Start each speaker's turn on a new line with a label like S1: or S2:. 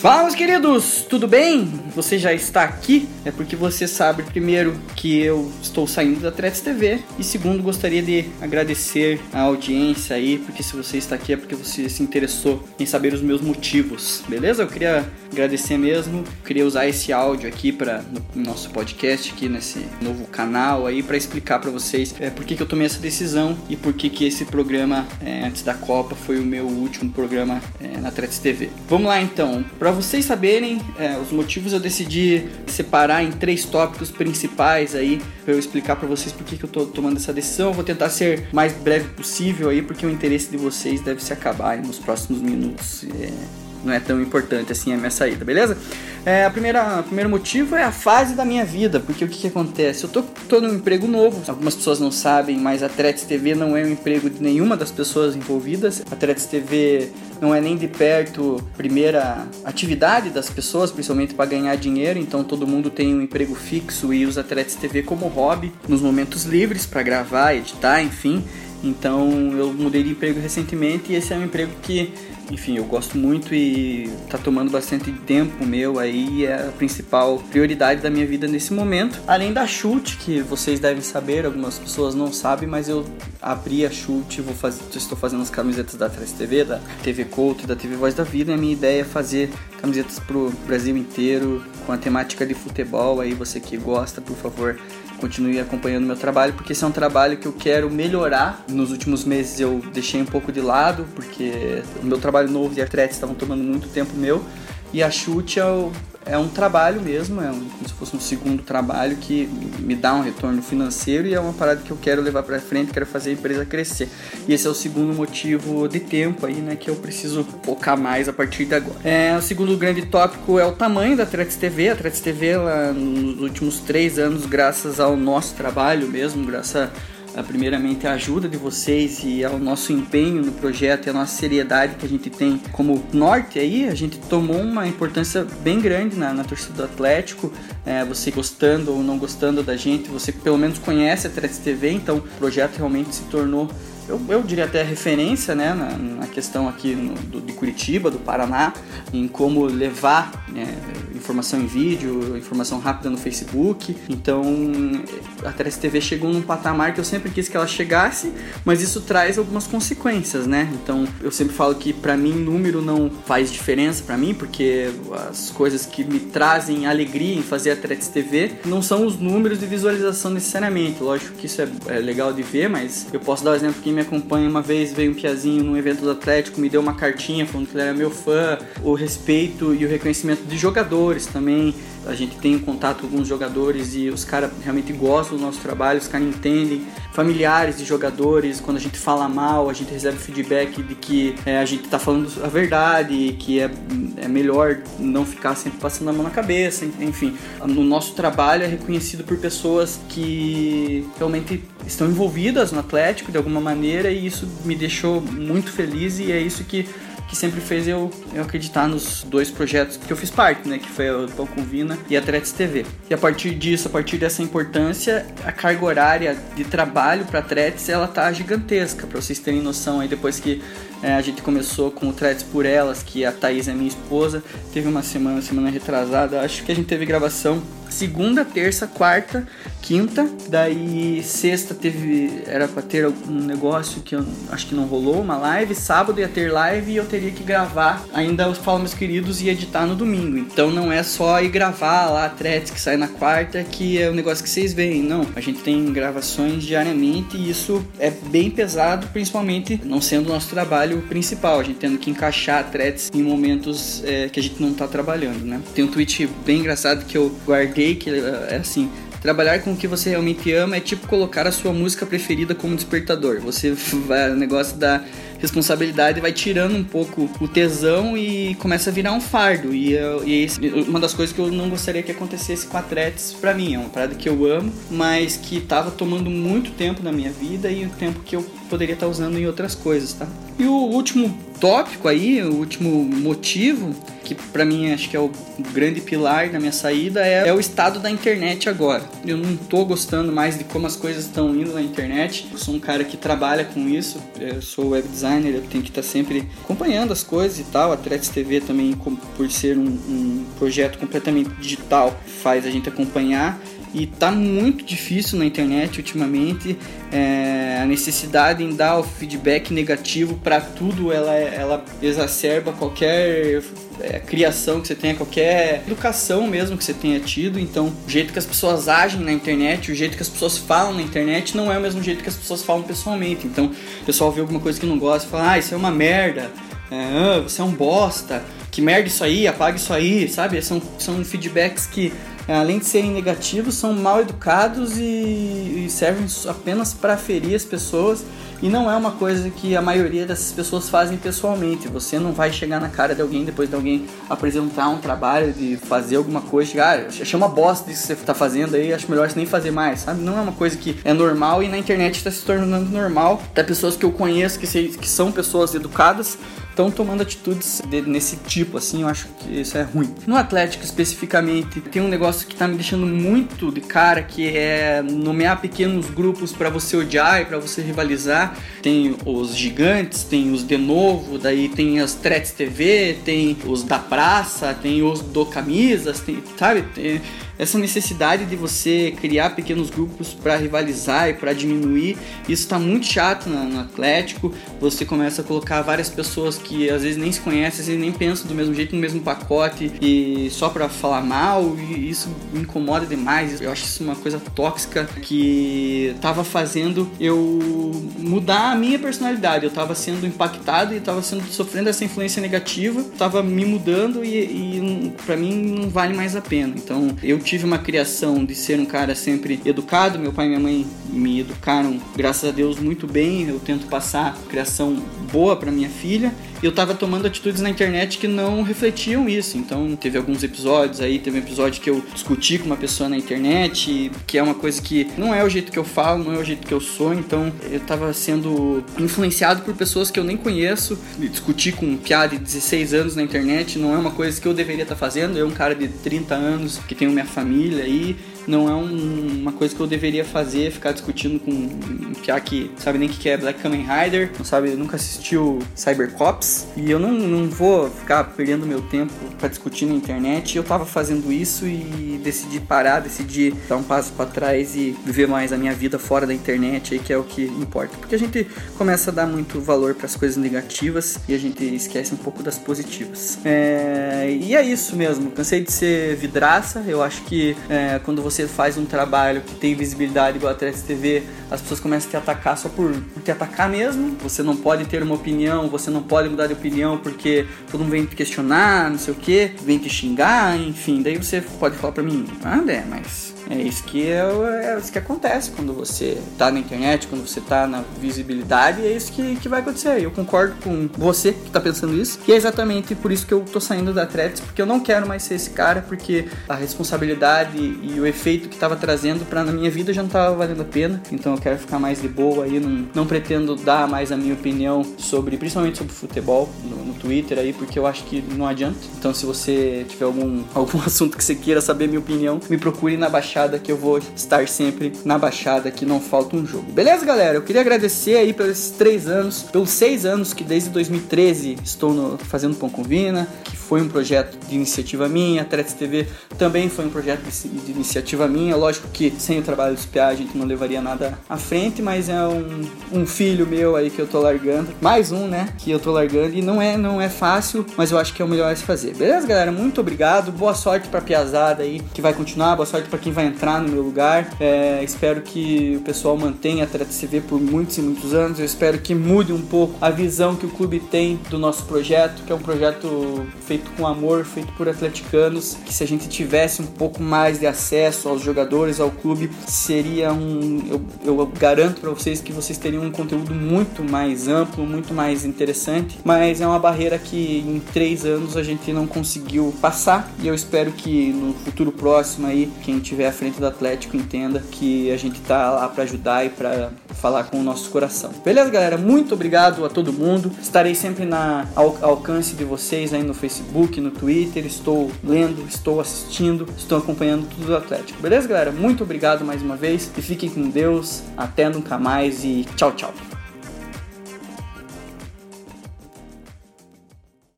S1: Fala, meus queridos, tudo bem? Você já está aqui? É porque você sabe, primeiro, que eu estou saindo da Threads TV e, segundo, gostaria de agradecer a audiência aí, porque se você está aqui é porque você se interessou em saber os meus motivos, beleza? Eu queria agradecer mesmo, queria usar esse áudio aqui para no nosso podcast, aqui nesse novo canal aí, para explicar para vocês é, por que, que eu tomei essa decisão e por que, que esse programa é, antes da Copa foi o meu último programa é, na Threads TV. Vamos lá então, para vocês saberem é, os motivos, eu decidi separar em três tópicos principais aí para eu explicar para vocês por que, que eu tô tomando essa decisão. Vou tentar ser mais breve possível aí, porque o interesse de vocês deve se acabar nos próximos minutos. É, não é tão importante assim a minha saída, beleza? É, a primeira, o primeiro motivo é a fase da minha vida, porque o que, que acontece? Eu tô, tô num emprego novo, algumas pessoas não sabem, mas a Tretes TV não é um emprego de nenhuma das pessoas envolvidas. A Tretes TV não é nem de perto primeira atividade das pessoas, principalmente para ganhar dinheiro, então todo mundo tem um emprego fixo e usa a Tretes TV como hobby nos momentos livres para gravar, editar, enfim. Então eu mudei de emprego recentemente e esse é um emprego que enfim, eu gosto muito e tá tomando bastante tempo meu aí, é a principal prioridade da minha vida nesse momento. Além da chute, que vocês devem saber, algumas pessoas não sabem, mas eu abri a chute, vou fazer, estou fazendo as camisetas da 3TV, da TV Couto, da TV Voz da Vida, e a minha ideia é fazer camisetas pro Brasil inteiro com a temática de futebol, aí você que gosta, por favor, continue acompanhando meu trabalho, porque esse é um trabalho que eu quero melhorar. Nos últimos meses eu deixei um pouco de lado, porque o meu trabalho novo e a Threads estavam tomando muito tempo meu. E a Chute é, é um trabalho mesmo, é um, como se fosse um segundo trabalho que me dá um retorno financeiro e é uma parada que eu quero levar para frente, quero fazer a empresa crescer. E esse é o segundo motivo de tempo aí, né, que eu preciso focar mais a partir de agora. É, o segundo grande tópico é o tamanho da Threads TV. A Threads TV, ela, nos últimos três anos, graças ao nosso trabalho mesmo, graças a primeiramente a ajuda de vocês e ao nosso empenho no projeto e a nossa seriedade que a gente tem como norte aí, a gente tomou uma importância bem grande na, na torcida do Atlético. É, você gostando ou não gostando da gente, você pelo menos conhece a Atlético TV, então o projeto realmente se tornou eu, eu diria até referência né, na, na questão aqui no, do, de Curitiba, do Paraná, em como levar né, informação em vídeo, informação rápida no Facebook. Então a Teres TV chegou num patamar que eu sempre quis que ela chegasse, mas isso traz algumas consequências, né? Então eu sempre falo que para mim número não faz diferença para mim, porque as coisas que me trazem alegria em fazer a Teres TV não são os números de visualização necessariamente. Lógico que isso é, é legal de ver, mas eu posso dar o um exemplo que me acompanha, uma vez veio um piazinho num evento do Atlético, me deu uma cartinha falando que ele era meu fã, o respeito e o reconhecimento de jogadores também. A gente tem contato com alguns jogadores e os caras realmente gostam do nosso trabalho, os caras entendem. Familiares de jogadores, quando a gente fala mal, a gente recebe feedback de que é, a gente tá falando a verdade, que é, é melhor não ficar sempre passando a mão na cabeça, enfim. O nosso trabalho é reconhecido por pessoas que realmente estão envolvidas no Atlético de alguma maneira e isso me deixou muito feliz e é isso que que sempre fez eu, eu acreditar nos dois projetos que eu fiz parte, né? Que foi o Pão com Vina e a Tretes TV. E a partir disso, a partir dessa importância, a carga horária de trabalho para Tretes, ela tá gigantesca, para vocês terem noção aí, depois que é, a gente começou com o Threads por Elas, que a Thaís é minha esposa. Teve uma semana, semana retrasada, acho que a gente teve gravação segunda, terça, quarta, quinta. Daí sexta teve. Era pra ter um negócio que eu acho que não rolou, uma live. Sábado ia ter live e eu teria que gravar ainda os Fala Meus Queridos e editar no domingo. Então não é só ir gravar lá threads que sai na quarta que é o negócio que vocês veem. Não, a gente tem gravações diariamente e isso é bem pesado, principalmente não sendo o nosso trabalho principal. A gente tendo que encaixar threads em momentos é, que a gente não tá trabalhando, né? Tem um tweet bem engraçado que eu guardei que é assim, trabalhar com o que você realmente ama é tipo colocar a sua música preferida como despertador. Você vai, o negócio da responsabilidade vai tirando um pouco o tesão e começa a virar um fardo. E, e uma das coisas que eu não gostaria que acontecesse com atletas para mim. É uma parada que eu amo, mas que tava tomando muito tempo na minha vida e o tempo que eu poderia estar tá usando em outras coisas, tá? E o último tópico aí, o último motivo que para mim acho que é o grande pilar da minha saída é, é, o estado da internet agora. Eu não tô gostando mais de como as coisas estão indo na internet. Eu sou um cara que trabalha com isso. Eu sou web designer, eu tenho que estar tá sempre acompanhando as coisas e tal. A Threads TV também, por ser um, um projeto completamente digital, faz a gente acompanhar e tá muito difícil na internet ultimamente. É, a necessidade em dar o feedback negativo para tudo ela, ela exacerba qualquer é, criação que você tenha, qualquer educação mesmo que você tenha tido. Então, o jeito que as pessoas agem na internet, o jeito que as pessoas falam na internet não é o mesmo jeito que as pessoas falam pessoalmente. Então, o pessoal vê alguma coisa que não gosta e fala: Ah, isso é uma merda, é, ah, você é um bosta, que merda isso aí, apaga isso aí, sabe? São, são feedbacks que além de serem negativos, são mal educados e, e servem apenas para ferir as pessoas. E não é uma coisa que a maioria dessas pessoas fazem pessoalmente. Você não vai chegar na cara de alguém depois de alguém apresentar um trabalho, de fazer alguma coisa, ah, chama bosta disso que você está fazendo aí, acho melhor você nem fazer mais, sabe? Não é uma coisa que é normal e na internet está se tornando normal. Até pessoas que eu conheço que, se, que são pessoas educadas estão tomando atitudes de, nesse tipo, assim, eu acho que isso é ruim. No Atlético especificamente, tem um negócio que tá me deixando muito de cara, que é nomear pequenos grupos para você odiar e para você rivalizar. Tem os gigantes, tem os de novo, daí tem as Threads TV, tem os da praça, tem os do camisas, tem, sabe? Tem, essa necessidade de você criar pequenos grupos para rivalizar e para diminuir, isso está muito chato no, no, Atlético. Você começa a colocar várias pessoas que às vezes nem se conhecem, e nem pensam do mesmo jeito no mesmo pacote e só para falar mal, e isso me incomoda demais. Eu acho isso uma coisa tóxica que estava fazendo eu mudar a minha personalidade. Eu estava sendo impactado e estava sendo sofrendo essa influência negativa, estava me mudando e, e para mim não vale mais a pena. Então eu tive uma criação de ser um cara sempre educado. Meu pai e minha mãe me educaram, graças a Deus, muito bem. Eu tento passar criação boa para minha filha eu tava tomando atitudes na internet que não refletiam isso. Então teve alguns episódios aí, teve um episódio que eu discuti com uma pessoa na internet, que é uma coisa que não é o jeito que eu falo, não é o jeito que eu sou, então eu tava sendo influenciado por pessoas que eu nem conheço, discutir com um piada de 16 anos na internet não é uma coisa que eu deveria estar tá fazendo. Eu, um cara de 30 anos, que tenho minha família aí, não é um, uma coisa que eu deveria fazer, ficar discutindo com um piá que sabe nem o que é Black Kamen Rider, não sabe, nunca assistiu Cyber Cops, e eu não, não vou ficar perdendo meu tempo para discutir na internet. Eu tava fazendo isso e decidi parar, decidi dar um passo para trás e viver mais a minha vida fora da internet, aí que é o que importa. Porque a gente começa a dar muito valor para as coisas negativas e a gente esquece um pouco das positivas. É... E é isso mesmo, cansei de ser vidraça, eu acho que é, quando você você faz um trabalho que tem visibilidade igual a Threads TV, as pessoas começam a te atacar só por, por te atacar mesmo. Você não pode ter uma opinião, você não pode mudar de opinião porque todo mundo vem te questionar, não sei o que, vem te xingar, enfim. Daí você pode falar pra mim, ah, é, mas é isso que, é, é isso que acontece quando você tá na internet, quando você tá na visibilidade, é isso que, que vai acontecer. Eu concordo com você que tá pensando isso, e é exatamente por isso que eu tô saindo da Threads, porque eu não quero mais ser esse cara, porque a responsabilidade e o efeito que tava trazendo para na minha vida já não tava valendo a pena. Então eu quero ficar mais de boa aí, não, não pretendo dar mais a minha opinião sobre, principalmente sobre futebol no, no Twitter aí, porque eu acho que não adianta. Então se você tiver algum, algum assunto que você queira saber minha opinião, me procure na Baixada Baixada que eu vou estar sempre na Baixada que não falta um jogo. Beleza, galera? Eu queria agradecer aí pelos três anos, pelos seis anos que desde 2013 estou no, fazendo Pão com Vina, que foi um projeto de iniciativa minha, a Threads TV também foi um projeto de, de, iniciativa minha. Lógico que sem o trabalho dos PA a gente não levaria nada à frente, mas é um, um filho meu aí que eu tô largando. Mais um, né? Que eu tô largando. E não é, não é fácil, mas eu acho que é o melhor a se fazer. Beleza, galera? Muito obrigado. Boa sorte pra Piazada aí que vai continuar. Boa sorte para quem vai entrar no meu lugar. É, espero que o pessoal mantenha a Threads TV por muitos e muitos anos. Eu espero que mude um pouco a visão que o clube tem do nosso projeto, que é um projeto feito feito com amor, feito por atleticanos, que se a gente tivesse um pouco mais de acesso aos jogadores, ao clube, seria um. Eu, eu garanto para vocês que vocês teriam um conteúdo muito mais amplo, muito mais interessante, mas é uma barreira que em três anos a gente não conseguiu passar e eu espero que no futuro próximo aí, quem tiver estiver à frente do Atlético entenda que a gente tá lá para ajudar e para falar com o nosso coração. Beleza, galera? Muito obrigado a todo mundo. Estarei sempre na ao alcance de vocês aí no Facebook, no Twitter. Estou lendo, estou assistindo, estou acompanhando tudo do Atlético. Beleza, galera? Muito obrigado mais uma vez e fiquem com Deus. Até nunca mais e tchau, tchau.